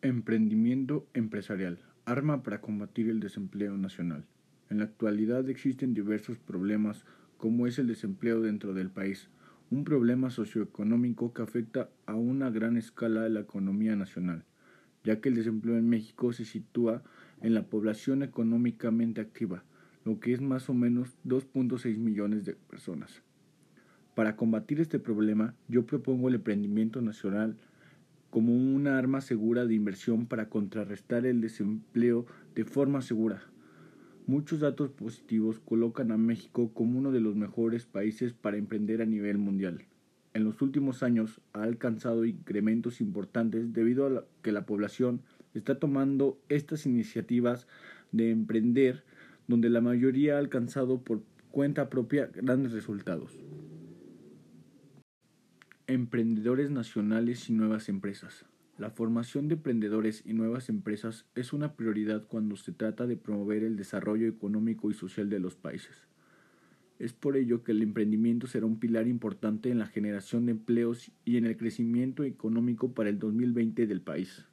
Emprendimiento empresarial, arma para combatir el desempleo nacional. En la actualidad existen diversos problemas como es el desempleo dentro del país, un problema socioeconómico que afecta a una gran escala a la economía nacional, ya que el desempleo en México se sitúa en la población económicamente activa, lo que es más o menos 2.6 millones de personas. Para combatir este problema, yo propongo el emprendimiento nacional como una arma segura de inversión para contrarrestar el desempleo de forma segura. Muchos datos positivos colocan a México como uno de los mejores países para emprender a nivel mundial. En los últimos años ha alcanzado incrementos importantes debido a que la población está tomando estas iniciativas de emprender donde la mayoría ha alcanzado por cuenta propia grandes resultados. Emprendedores nacionales y nuevas empresas. La formación de emprendedores y nuevas empresas es una prioridad cuando se trata de promover el desarrollo económico y social de los países. Es por ello que el emprendimiento será un pilar importante en la generación de empleos y en el crecimiento económico para el 2020 del país.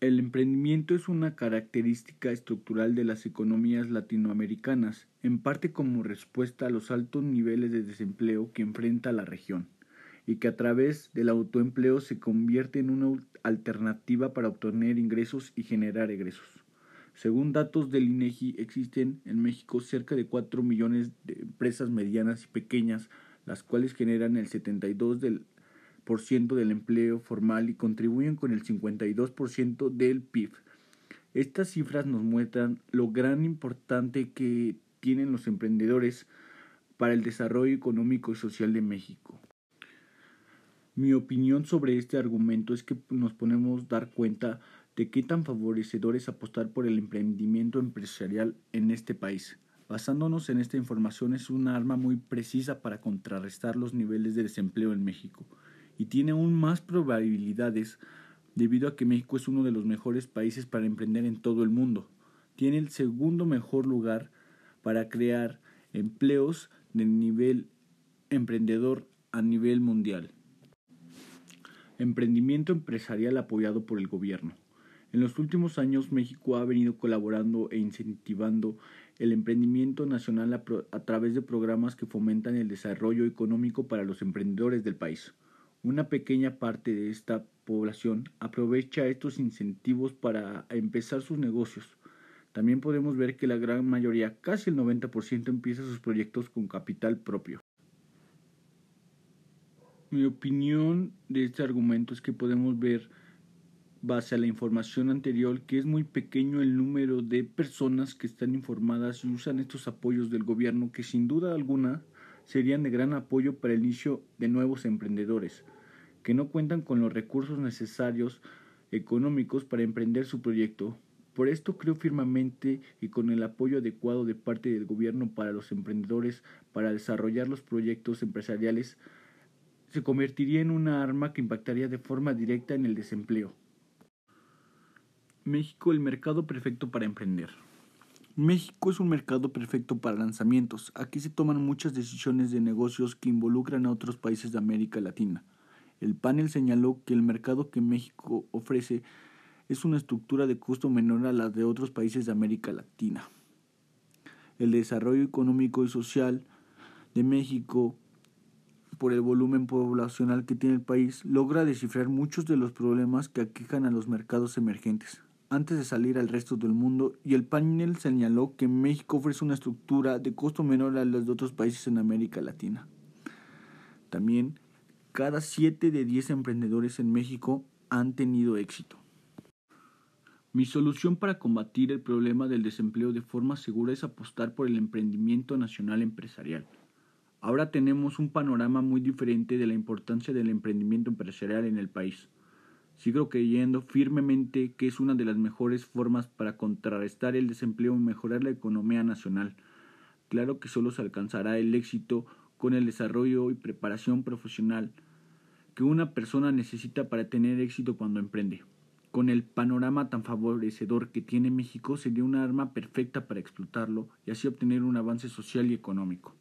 El emprendimiento es una característica estructural de las economías latinoamericanas, en parte como respuesta a los altos niveles de desempleo que enfrenta la región, y que a través del autoempleo se convierte en una alternativa para obtener ingresos y generar egresos. Según datos del INEGI, existen en México cerca de 4 millones de empresas medianas y pequeñas, las cuales generan el 72 del del empleo formal y contribuyen con el 52% del PIB. Estas cifras nos muestran lo gran importante que tienen los emprendedores para el desarrollo económico y social de México. Mi opinión sobre este argumento es que nos ponemos dar cuenta de qué tan favorecedor es apostar por el emprendimiento empresarial en este país. Basándonos en esta información es una arma muy precisa para contrarrestar los niveles de desempleo en México y tiene aún más probabilidades debido a que México es uno de los mejores países para emprender en todo el mundo. Tiene el segundo mejor lugar para crear empleos de nivel emprendedor a nivel mundial. Emprendimiento empresarial apoyado por el gobierno. En los últimos años México ha venido colaborando e incentivando el emprendimiento nacional a, a, través de programas que fomentan el desarrollo económico para los emprendedores del país. Una pequeña parte de esta población aprovecha estos incentivos para empezar sus negocios. También podemos ver que la gran mayoría, casi el 90%, empieza sus proyectos con capital propio. Mi opinión de este argumento es que podemos ver, base a la información anterior, que es muy pequeño el número de personas que están informadas y usan estos apoyos del gobierno que sin duda alguna serían de gran apoyo para el inicio de nuevos emprendedores que no cuentan con los recursos necesarios económicos para emprender su proyecto. Por esto creo firmemente y con el apoyo adecuado de parte del gobierno para los emprendedores para desarrollar los proyectos empresariales se convertiría en una arma que impactaría de forma directa en el desempleo. México, el mercado perfecto para emprender. México es un mercado perfecto para lanzamientos. Aquí se toman muchas decisiones de negocios que involucran a otros países de América Latina. El panel señaló que el mercado que México ofrece es una estructura de costo menor a la de otros países de América Latina. El desarrollo económico y social de México, por el volumen poblacional que tiene el país, logra descifrar muchos de los problemas que aquejan a los mercados emergentes antes de salir al resto del mundo y el panel señaló que México ofrece una estructura de costo menor a las de otros países en América Latina. También cada 7 de 10 emprendedores en México han tenido éxito. Mi solución para combatir el problema del desempleo de forma segura es apostar por el emprendimiento nacional empresarial. Ahora tenemos un panorama muy diferente de la importancia del emprendimiento empresarial en el país. Sigo creyendo firmemente que es una de las mejores formas para contrarrestar el desempleo y mejorar la economía nacional. Claro que solo se alcanzará el éxito con el desarrollo y preparación profesional que una persona necesita para tener éxito cuando emprende. Con el panorama tan favorecedor que tiene México sería una arma perfecta para explotarlo y así obtener un avance social y económico.